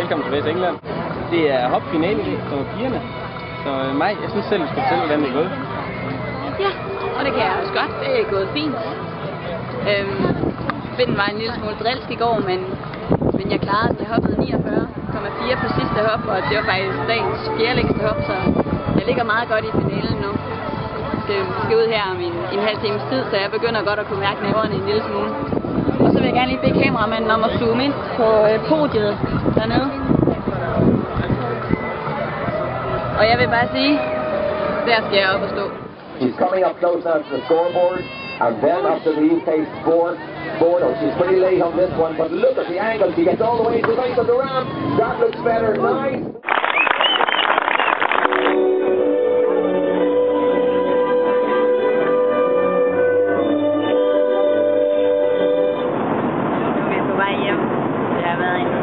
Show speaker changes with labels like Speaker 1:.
Speaker 1: Velkommen til Vest England. Det er hopfinale for pigerne. Så øh, mig, jeg synes selv, du skal fortælle, hvordan det er gået.
Speaker 2: Ja, og det kan jeg også godt. Det er gået fint. Øhm, vinden var en lille smule drilsk i går, men, men jeg klarede det. Jeg hoppede 49,4 på sidste hop, og det var faktisk dagens fjerde hop, så jeg ligger meget godt i finalen nu. Det skal ud her om en, en halv times tid, så jeg begynder godt at kunne mærke næverne en lille smule gerne lige bede kameramanden om at zoome ind på øh, podiet dernede. Og jeg vil bare sige, der skal jeg op og stå.
Speaker 3: She's coming up close now to the scoreboard and then up to the UK board. board. Oh, she's pretty late on this one, but look at the angle. She gets all the way to the right of the ramp. That looks better. Nice.
Speaker 2: Nu